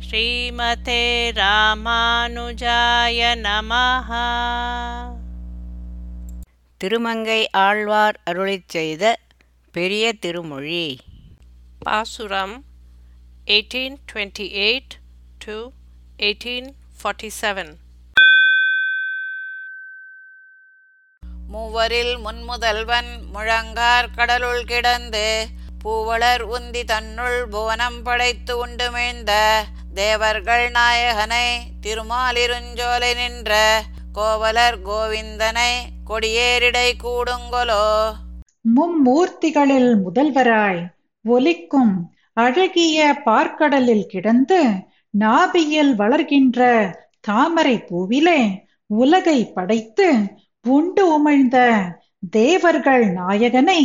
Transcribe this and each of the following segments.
ஸ்ரீமதே ராமானுஜாய நமஹ. திருமங்கை ஆழ்வார் அருளிச் செய்த பெரிய திருமொழி. பாசுரம் 1828 to 1847 மூவரில் முன்முதல்வன் முழங்கார் கடலுள் கிடந்து பூவளர் உந்தி தன்னுள் புவனம் படைத்து உண்டுமிழ்ந்த தேவர்கள் நாயகனை திருமாலிருஞ்சோலை நின்ற கோவலர் கோவிந்தனை கொடியேரிடை கூடுங்கொலோ. மும்மூர்த்திகளில் முதல்வராய் ஒலிக்கும் அழகிய பார்க்கடலில் கிடந்து நாபியில் வளர்கின்ற தாமரை பூவிலே உலகை படைத்து உண்டு உமிழ்ந்த தேவர்கள் நாயகனை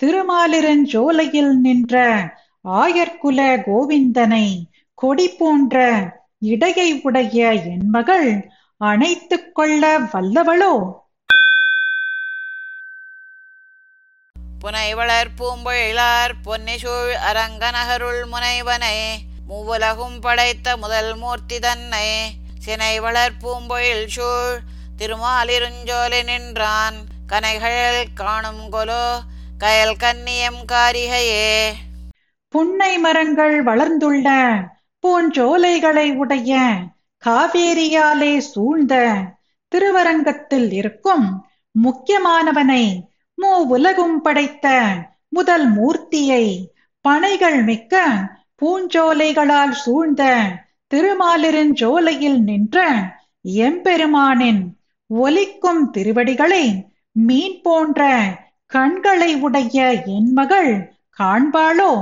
திருமாலிருஞ்சோலையில் நின்ற ஆயர்குல கோவிந்தனை கொடி போன்ற இடையை உடைய என் மகள் அணைத்துக் கொள்ள வல்லவளோ? புனைவளர் பூம்பொழிலார் பொன்னிசூழ் அரங்கநகருள் முனைவனை மூவுலகும் படைத்த முதல் மூர்த்தி தன்னை சினைவளர் பூம்பொழில் சூழ் திருமாலிருஞ்சோலை நின்றான். கனைகள் காணும் கொலோ கயல் கன்னியம் காரிகையே. புன்னை மரங்கள் வளர்ந்துள்ள பூஞ்சோலைகளை உடைய காவேரியாலே சூழ்ந்த திருவரங்கத்தில் இருக்கும் முக்கியமானவனை மூ. உலகும் படைத்த முதல் மூர்த்தியை பனைகள் மிக்க பூஞ்சோலைகளால் சூழ்ந்த திருமாலிருஞ்சோலையில் நின்ற எம்பெருமானின் ஒலிக்கும் திருவடிகளை மீன் போன்ற கண்களை உடைய என் மகள் காண்பாளோ?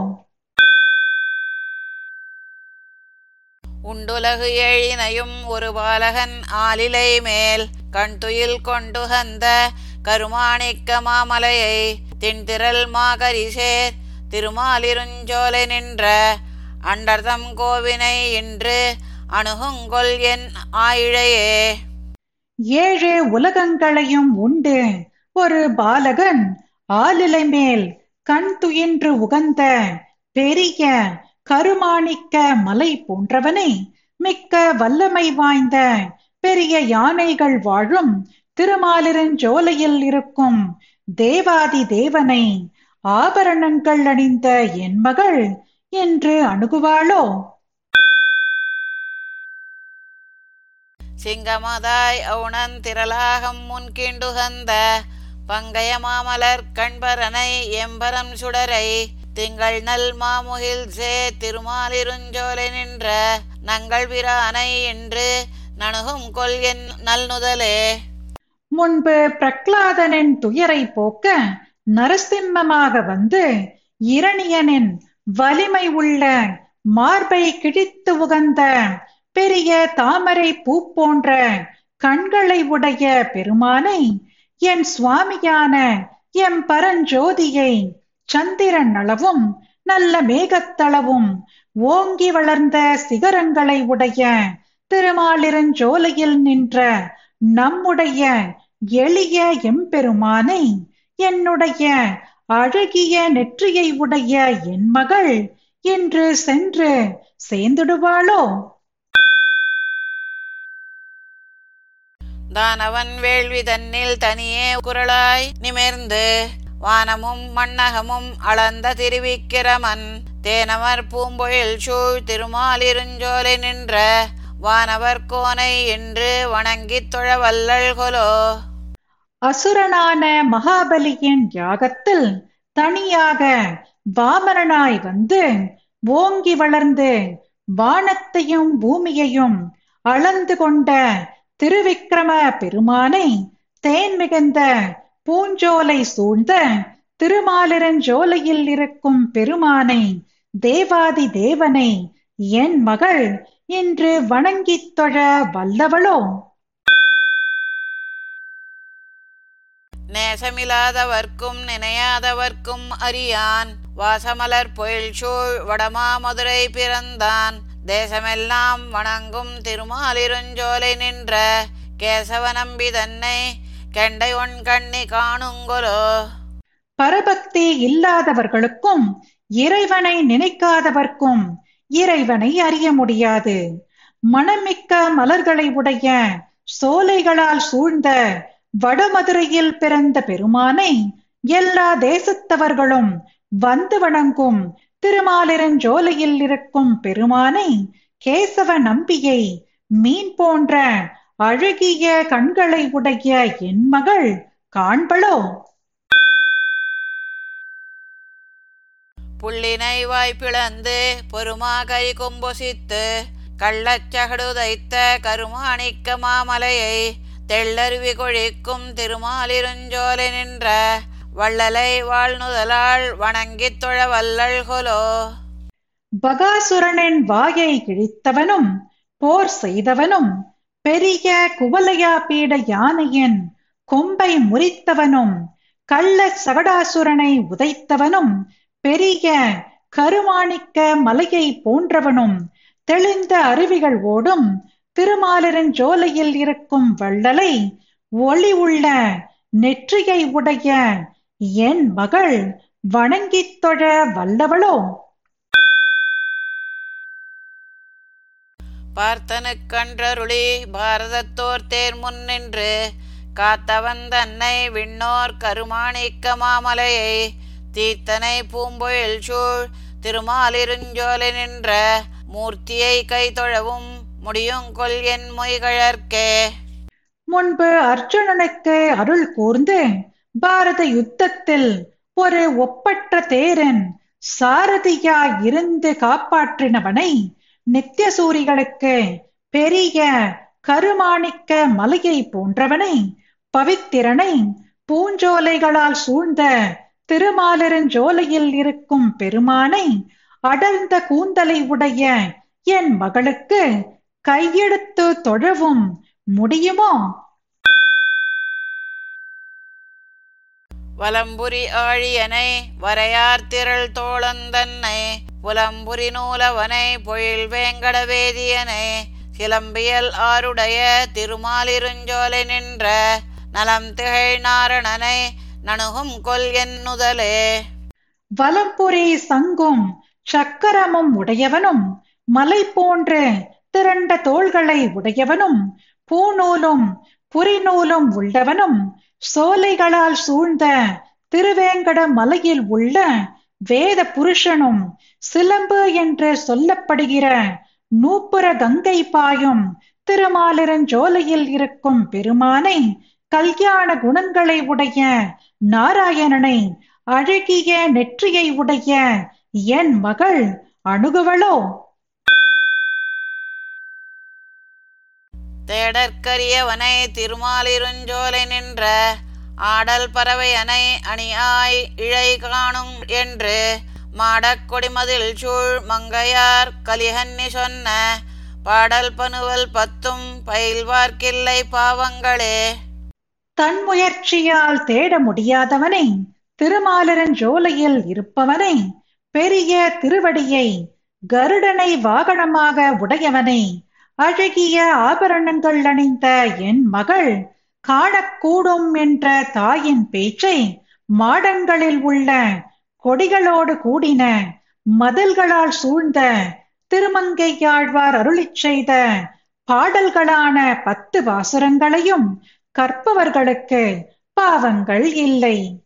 உண்டுலகு எழினையும் ஒரு பாலகன் ஆலிலை மேல் கண்துயில் கொண்டு வந்த கருமாணிக்க மாமலையை திண்திரல் மாகரிசேர் திருமாலிருஞ்சோலை நின்ற அண்டர்தம் கோவினை இன்று அணுகுங்கொல் என் ஆயிழையே. ஏழு உலகங்களையும் உண்டு ஒரு பாலகன் ஆலிலை மேல் கண் துயின்று உகந்த பெரிய கருமாணிக்க மலை போன்றவனை மிக்க வல்லமை வாய்ந்த பெரிய யானைகள் வாழும் திருமாலிருஞ்சோலையில் இருக்கும் தேவாதி தேவனை ஆபரணங்கள் அணிந்த என் மகள் என்று அணுகுவாளோ? சிங்கமதாய் அவுணன் திரளாகம் முன்கிண்டுகந்த பங்கய மாமலர் கண்பரனை எம்பரம் சுடரை திங்கள் நல் மாமுகில் சே திருமாலிருஞ்சோலை நின்ற நங்கள் பிரானை என்று நணுகும் கொல் என் நல்நுதலே. முன்பு பிரக்லாதனின் துயரை போக்க நரசிம்மமாக வந்து இரணியனின் வலிமை உள்ள மார்பை கிழித்து உகந்த பெரிய தாமரை பூ போன்ற கண்களை உடைய பெருமானை என் சுவாமியான எம் பரஞ்சோதியை சந்திரன் அளவும் நல்ல மேகத்தளவும் ஓங்கி வளர்ந்த சிகரங்களை உடைய திருமாலிருஞ்சோலையில் நின்ற நம்முடைய எளிய எம்பெருமானை என்னுடைய அழகிய நெற்றியை உடைய என் மகள் என்று சென்று சேர்ந்துடுவாளோ? தானவன் வேள்வி தன்னில் தனியே குரலாய் நிமிர்ந்து வானமும் மண்ணகமும் அளந்த திருவிக்கிரமன். தேனவர் பூம்பொழில் சூழ் திருமாலிருஞ்சோலை நின்ற வானவர் கோனை என்று வணங்கித் தொழவல்லல் கொலோ. அசுரனான மகாபலியின் யாகத்தில் தனியாக வாமரனாய் வந்து ஓங்கி வளர்ந்து வானத்தையும் பூமியையும் அளந்து கொண்ட திருவிக்கிரம பெருமானை தேன் மிகுந்த பூஞ்சோலை சூழ்ந்த திருமாலிரஞ்சோலையில் இருக்கும் பெருமானை தேவாதி தேவனை என் மகள் என்று வணங்கித் தொழ வல்லவளோ? நேசமில்லாதவர்க்கும் நினையாதவர்க்கும் அறியான். வாசமலர் பொயில் வடமா வடமாமதுரை பிறந்தான். தேசமெல்லாம் வணங்கும் திருமாலிருஞ்சோலை நின்ற கேசவநம்பி தன்னை கெண்டை ஒன் கண்ணி காணுங்கொலோ. பரபக்தி இல்லாதவர்களுக்கும் இறைவனை நினைக்காதவர்க்கும் இறைவனை அறிய முடியாது. மனமிக்க மலர்களை உடைய சோலைகளால் சூழ்ந்த வடமதுரையில் பிறந்த பெருமானை எல்லா தேசத்தவர்களும் வந்து வணங்கும் திருமாலிரஞ்சோலையில் இருக்கும் பெருமானை கேசவ நம்பியை மீன் போன்ற அழகிய கண்களை உடைய என் மகள் காண்பளோ. புள்ளினை வாய்ப்பிழந்து பொறுமா கை கொம்பொசித்து கள்ளச்சகடுதைத்த கருமாணிக்க மாமலையை தெள்ளருவி கொழிக்கும் திருமாலிருஞ்சோலை நின்ற வள்ளலை வாழ்நுதலாள் வணங்கித் தொழ வல்லள் கொலோ. பகாசுரனின் வாயை கிழித்தவனும் போர் செய்தவனும் பெரிய குவலையா பீட யானையின் கொம்பை முறித்தவனும் கள்ள சகடாசுரனை உதைத்தவனும் பெரிய கருமாணிக்க மலையை போன்றவனும் தெளிந்த அருவிகள் ஓடும் திருமாலிருஞ்சோலையில் இருக்கும் வள்ளலை ஒளி உள்ள நெற்றியை உடைய என் மகள் வணங்கித் தொழ வல்லவளோ? பார்த்தனுக்கன்றருளி பாரதத்தோர் தேர் முன்னின்று காத்தவன் தன்னை விண்ணோர் கருமாணிக்க மாமலையை தீர்த்தனை பூம்பொழில் சூழ் திருமாலிருஞ்சோலை நின்ற மூர்த்தியை கை தொழவும் முடியுங்கொல் என் மொய்கழற்கே. முன்பு அர்ஜுனனுக்கு அருள் கூர்ந்து பாரத யுத்தத்தில் ஒரு ஒப்பற்ற தேரன் சாரதியாய் இருந்து காப்பாற்றினவனை நித்தியசூரிகளுக்கு பெரிய கருமாணிக்க மலையை போன்றவனை பவித்திரனை பூஞ்சோலைகளால் சூழ்ந்த திருமாலிருஞ்சோலையில் இருக்கும் பெருமானை அடர்ந்த கூந்தலை உடைய என் மகளுக்கு கையெடுத்து தொழவும் முடியுமோ? வலம்புரி ஆழியனை வரையார் திரள் தோழந்தன்னை புலம்புரி நூலவனை பொழில் வேங்கடவேதியனை சிலம்பியல் ஆருடைய திருமாலிருஞ்சோலை நின்ற நலம் திகழ் நாரணனை நணுகும் கொல் என்னுதலே வலம்புரி சங்கும் சக்கரமும் உடையவனும் மலை போன்று திரண்ட தோள்களை உடையவனும் பூநூலும் புரிநூலும் உள்ளவனும் சோலைகளால் சூழ்ந்த திருவேங்கட மலையில் உள்ள வேத புருஷனும் சிலம்பு என்று சொல்லப்படுகிற நூப்புற கங்கை பாயும் திருமாலிருஞ்சோலையில் இருக்கும் பெருமானை கல்யாண குணங்களை உடைய நாராயணனை அழகிய நெற்றியை உடைய என் மகள் அணுகுவளோ? தேடற்கரியவனை திருமாலிருஞ்சோலை நின்ற ஆடல் பறவை அணை அணியாய் இழை காணும் என்று மாடக் கொடிமதில் சூழ் மங்கையார் கலிஹன்னி சொன்ன பாடல் பனுவல் பத்தும் பயில்வார்க்கில்லை பாவங்களே. தன் முயற்சியால் தேட முடியாதவனை திருமாலரன் ஜோலையில் இருப்பவனை பெரிய திருவடியை கருடனை வாகனமாக உடையவனை அழகிய ஆபரணங்கள் அணிந்த என் மகள் காணக்கூடும் என்ற தாயின் பேச்சை மாடங்களில் உள்ள கொடிகளோடு கூடின மதில்களால் சூழ்ந்த திருமங்கையாழ்வார் அருளிச் செய்த பாடல்களான பத்து வாசுரங்களையும் கற்பவர்களுக்கு பாவங்கள் இல்லை.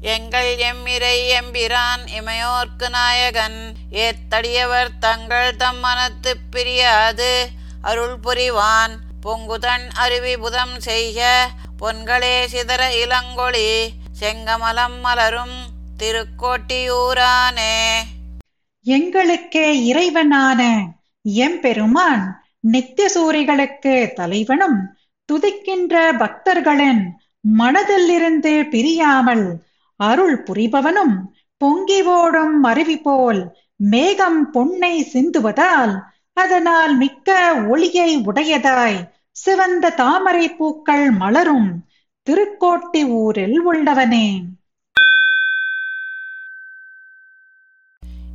எங்கள் எம்மிரை எம்பிரான் இமையோர்க்கு நாயகன் ஏத்தடியவர் தங்கள் தம் மனத்து பிரியாது அருள் புரிவான். பொங்குதன் அருவி புதம் செய்க பொன்களே சிதற இளங்கொளி செங்கமலம் மலரும் திருக்கோட்டியூரானே. எங்களுக்கே இறைவனான எம்பெருமான் நித்தியசூரிகளுக்கு தலைவனும் துதிக்கின்ற பக்தர்களின் மனதிலிருந்து பிரியாமல் அருள் புரிபவனும் பொங்கி ஓடும் அருவி போல் மேகம் பொன்னை சிந்துவதால் அதனால் மிக்க ஒளியை உடையதாய் சிவந்த தாமரை பூக்கள் மலரும் திருக்கோட்டி ஊரில் உள்ளவனே.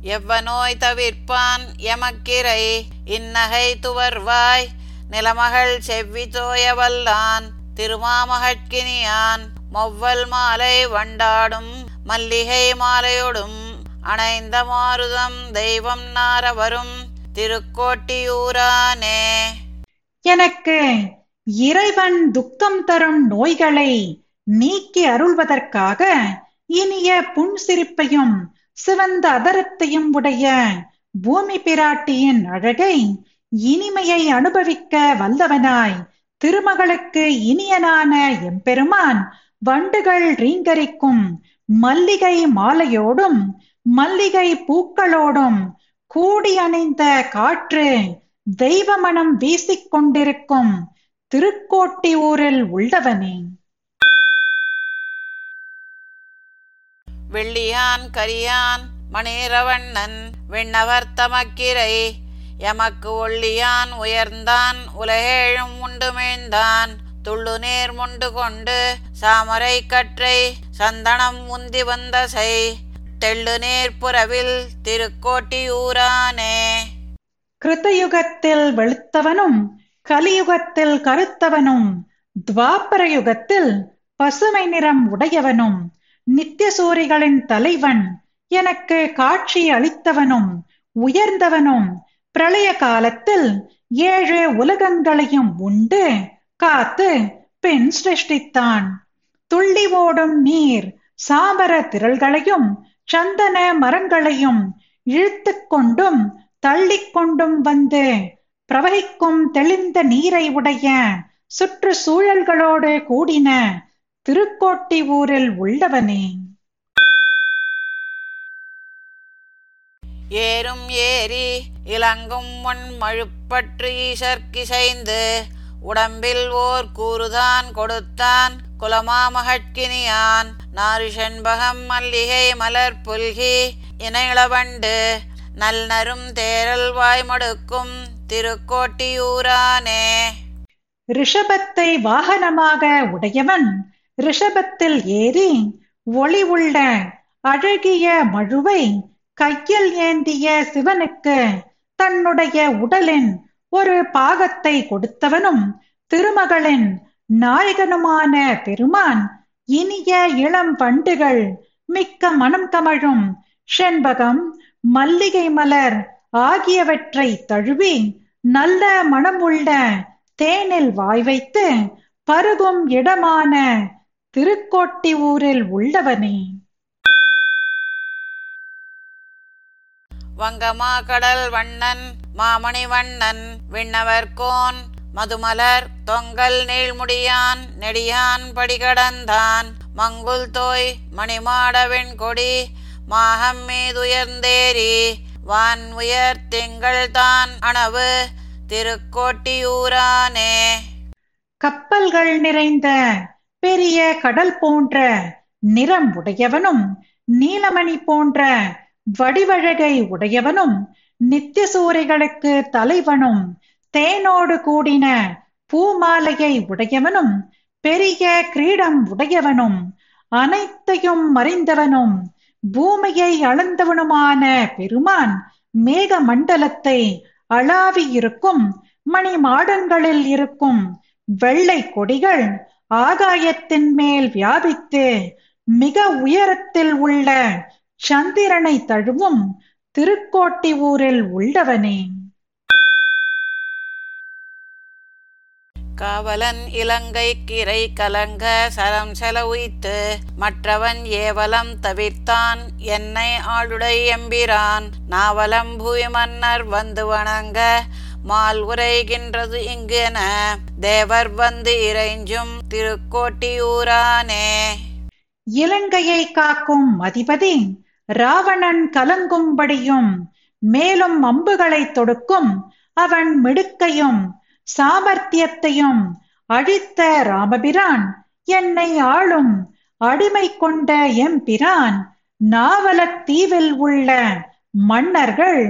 எவ்வநோய் தவிர்ப்பான் எமக்கிரை இந்நகை துவர்வாய் நிலமகள் செவ்வி தோயவல்லான் திருமாமகட்கினியான் மொவ்வல் மாலை வண்டாடும் மல்லிகை மாலையொடும் அணைந்த மாருதம் தெய்வம் நாரவரும் திருக்கோட்டியூரானே. எனக்கு இறைவன் துக்கம் தரும் நோய்களை நீக்கி அருள்வதற்காக இனிய புன்சிரிப்பையும் சிவந்த அதரத்தையும் உடைய பூமி பிராட்டியின் அழகை இனிமையை அனுபவிக்க வல்லவனாய் திருமகளுக்கு இனியனான எம்பெருமான் வண்டுகள் ரீங்கரிக்கும் மல்லிகை மாலையோடும் மல்லிகை பூக்களோடும் கூடி அணிந்த காற்று தெய்வமணம் வீசிக் கொண்டிருக்கும் திருக்கோட்டி ஊரில் உள்ளவனே. வெள்ளியான் கரியான் மணிரவண்ணன் விண்ணவர் தமக்கிரை எமக்கு ஒள்ளியான் உயர்ந்தான் உலகேழும் உண்டுமிழ்ந்தான் துள்ளு நேர் முண்டு கொண்டு சாமரை கற்றை சந்தனம் முந்தி வந்த தெள்ளு நேர் புறவில் திருக்கோட்டியூரானே கிருத்தயுகத்தில் வெளுத்தவனும் கலியுகத்தில் கருத்தவனும் துவாபர யுகத்தில் பசுமை நிறம் உடையவனும் நித்தியசூரிகளின் தலைவன் எனக்கு காட்சி அளித்தவனும் உயர்ந்தவனும் பிரளய காலத்தில் ஏழு உலகங்களையும் உண்டு காத்து பெண் சிருஷ்டித்தான் துள்ளி ஓடும் நீர் சாமர திரள்களையும் சந்தன மரங்களையும் இழுத்து கொண்டும் தள்ளிக்கொண்டும் வந்து பிரவகிக்கும் தெளிந்த நீரை உடைய சுற்றுச்சூழல்களோடு கூடின திருக்கோட்டி ஊரில் உள்ளவனே. ஏறும் ஏரி இலங்கும் முன் மழுப்பற்று ஈசற்கிசைந்து உடம்பில் ஓர் கூறுதான் கொடுத்தான் குலமாமகட்கினியான். நாறு செண்பகம் மல்லிகை மலர் புல்கி இணையளவண்டு நல் நரும் மடுக்கும் திருக்கோட்டியூரானே. ரிஷபத்தை வாகனமாக உடையவன் ரிஷபத்தில் ஏறி ஒளி உள்ள அழகிய மழுவை கையில் ஏந்திய சிவனுக்கு தன்னுடைய உடலின் ஒரு பாகத்தை கொடுத்தவனும் திருமகளின் நாயகனுமான பெருமான் இனிய இளம் பண்டுகள் மிக்க மனம் கமழும் செண்பகம் மல்லிகை மலர் ஆகியவற்றை தழுவி நல்ல மனமுள்ள தேனில் வாய் வைத்து பருகும் இடமான திருக்கோட்டி ஊரில் உள்ளவனே. வங்கமா கடல் வண்ணன் மாமணி வண்ணன் விண்ணவர்கோன் மதுமலர் தொங்கல் நீள்முடியான் நெடியான் படிகடந்தான் மங்குல் தோய் மணிமாட வெண்கொடி மாகம் மீதுயர்ந்தேரி வான் உயர் திங்கள் தான் அணவு திருக்கோட்டியூரானே. கப்பல்கள் நிறைந்த பெரிய கடல் போன்ற நிறம் உடையவனும் நீலமணி போன்ற வடிவழகை உடையவனும் நித்திய நித்தியசூரிகளுக்கு தலைவனும் தேனோடு கூடின பூமாலையை உடையவனும் பெரிய கிரீடம் உடையவனும் அனைத்தையும் மறைந்தவனும் பூமியை அளந்தவனுமான பெருமான் மேக மண்டலத்தை அளாவி இருக்கும் மணி மாடங்களில் இருக்கும் வெள்ளை கொடிகள் ஆகாயத்தின் மேல் வியாபித்து மிக உயரத்தில் உள்ள சந்திரனை தழுவும் திருக்கோட்டி ஊரில் உள்ளவனே. காவலன் இலங்கை கிரை கலங்க சரம் செலவுய்த்து மற்றவன் ஏவலம் தவிர்த்தான். என்னை ஆளுடை எம்பிரான். நாவலம் பூமி மன்னர் வந்து வணங்க. மால் உரைகின்றது இங்கு என தேவர் வந்து இறைஞ்சும் திருக்கோட்டியூரானே. இலங்கையை காக்கும் அதிபதி ராவணன் கலங்கும்படியும் மேலும் அம்புகளை தொடுக்கும் அவன் மிடுக்கையும் சாமர்த்தியத்தையும் அழித்த ராமபிரான் என்னை ஆளும் அடிமை கொண்ட எம்பிரான் நாவலத்தீவில் உள்ள மன்னர்கள்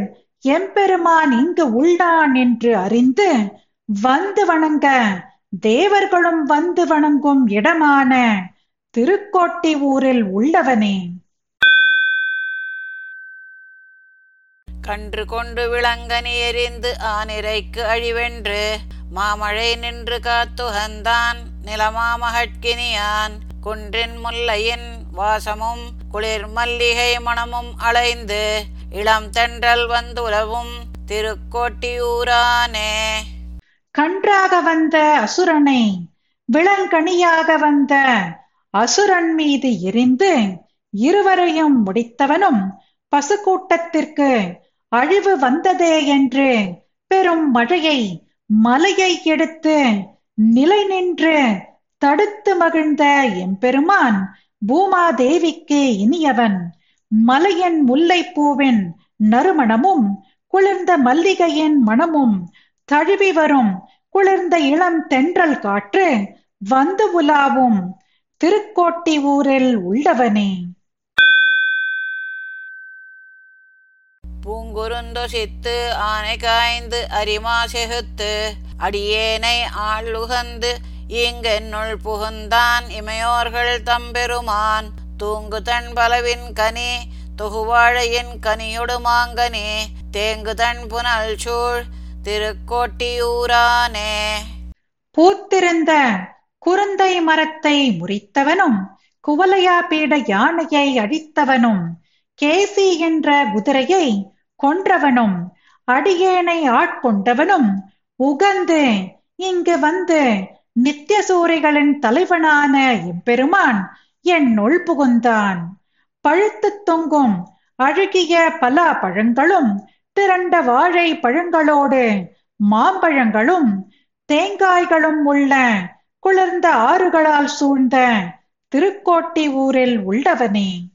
எம்பெருமான் இங்கு உள்ளான் என்று அறிந்து வந்து வணங்க தேவர்களும் வந்து வணங்கும் இடமான திருக்கோட்டி ஊரில் உள்ளவனே. கன்று கொண்டு விளங்கனி எறிந்து ஆனிரைக்கு அழிவென்று மாமழை நின்று காத்துகந்தான் நிலமாமகட்கினியான். குன்றின் முல்லையின் வாசமும் குளிர் மல்லிகை மணமும் அலைந்து இளம் தென்றல் வந்துலவும் திருக்கோட்டியூரானே. கன்றாக வந்த அசுரனை விளங்கனியாக வந்த அசுரன் மீது எரிந்து இருவரையும் முடித்தவனும் பசுக்கூட்டத்திற்கு அழிவு வந்ததே என்று பெரும் மழையை மலையை எடுத்து நிலை நின்று தடுத்து மகிழ்ந்த எம்பெருமான் பூமாதேவிக்கு இனியவன். மலையின் முல்லைப்பூவின் நறுமணமும் குளிர்ந்த மல்லிகையின் மணமும் தழுவி வரும். குளிர்ந்த இளம் தென்றல் காற்று வந்து உலாவும். திருக்கோட்டி ஊரில் உள்ளவனே. பூங்குருந்தொசித்து ஆனை காய்ந்து அரிமா செகுத்து அடியேனை ஆளுகந்து இங்கென்னுள் புகுந்தான் இமையோர்கள் தம்பெருமான். தூங்கு தன் பலவின் கனி தொகுவாழையின் கனியொடு மாங்கனி தேங்கு தன் புனல் சூழ் திருக்கோட்டியூரானே பூத்திருந்த குருந்தை மரத்தை முறித்தவனும் குவலையா பீட யானையை அழித்தவனும் கேசி என்ற குதிரையை கொன்றவனும் அடியேனை ஆட்கொண்டவனும் உகந்து இங்கு வந்து நித்திய சூரைகளின் தலைவனான எம்பெருமான் என்னுள் புகுந்தான். பழுத்துத் தொங்கும் அழுகிய பலா பழங்களும் திரண்ட வாழை பழங்களோடு மாம்பழங்களும் தேங்காய்களும் உள்ள குளிர்ந்த ஆறுகளால் சூழ்ந்த திருக்கோட்டி ஊரில் உள்ளவனே.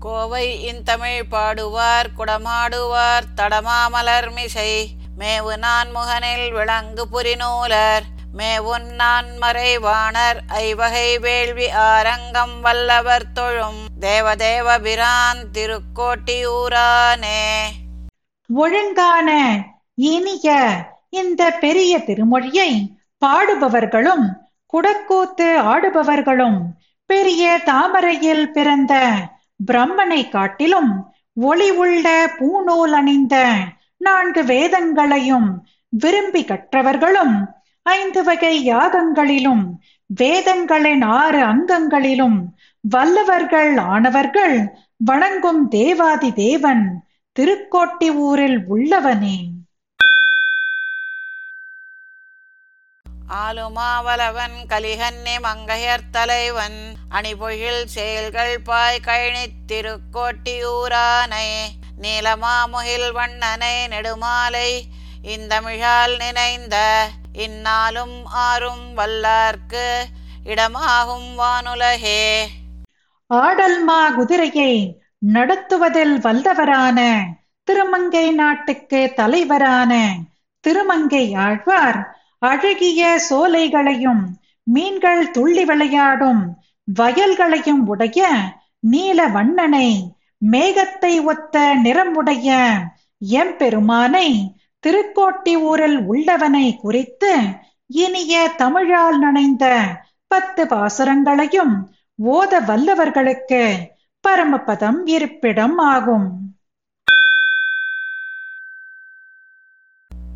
கோவை இன்தமிழ் பாடுவார் குடமாடுவார் தடமாமலர் மிசை. மேவு நான் முகனில் விளங்கு புரிநூலர் மேவுன் நான் மறைவாணர் ஐவகை வேள்வி ஆரங்கம் வல்லவர் தொழும். தேவதேவ பிரான் திருக்கோட்டியூரானே ஒழுங்கான இனிய இந்த பெரிய திருமொழியை பாடுபவர்களும் குடக்கூத்து ஆடுபவர்களும் பெரிய தாமரையில் பிறந்த பிரம்மனை காட்டிலும் ஒளி உள்ள பூநூல் அணிந்த நான்கு வேதங்களையும் விரும்பி கற்றவர்களும் ஐந்து வகை யாகங்களிலும் வேதங்களின் ஆறு அங்கங்களிலும் வல்லவர்கள் ஆனவர்கள் வணங்கும் தேவாதி தேவன் திருக்கோட்டி ஊரில் உள்ளவனே. ஆலுமாவலவன் கலிகன்னி மங்கையர் தலைவன் அணிபொழில் செயல்கள் பாய் கழனித் திருக்கோட்டியூரானை நீலமாமுகில் வண்ணனை நெடுமாலை இந்தமிழால் நினைந்த இந்நாளும் ஆறும் வல்லார்க்கு இடமாகும் வானுலகே. ஆடல்மா குதிரையை நடத்துவதில் வல்லவரான திருமங்கை நாட்டுக்கு தலைவரான திருமங்கை ஆழ்வார் அழகிய சோலைகளையும் மீன்கள் துள்ளி விளையாடும் வயல்களையும் உடைய நீல வண்ணனை மேகத்தை ஒத்த நிறமுடைய எம்பெருமானை திருக்கோட்டி ஊரில் உள்ளவனை குறித்து இனிய தமிழால் நனைந்த பத்து பாசுரங்களையும் ஓத வல்லவர்களுக்கு பரமபதம் இருப்பிடம் ஆகும்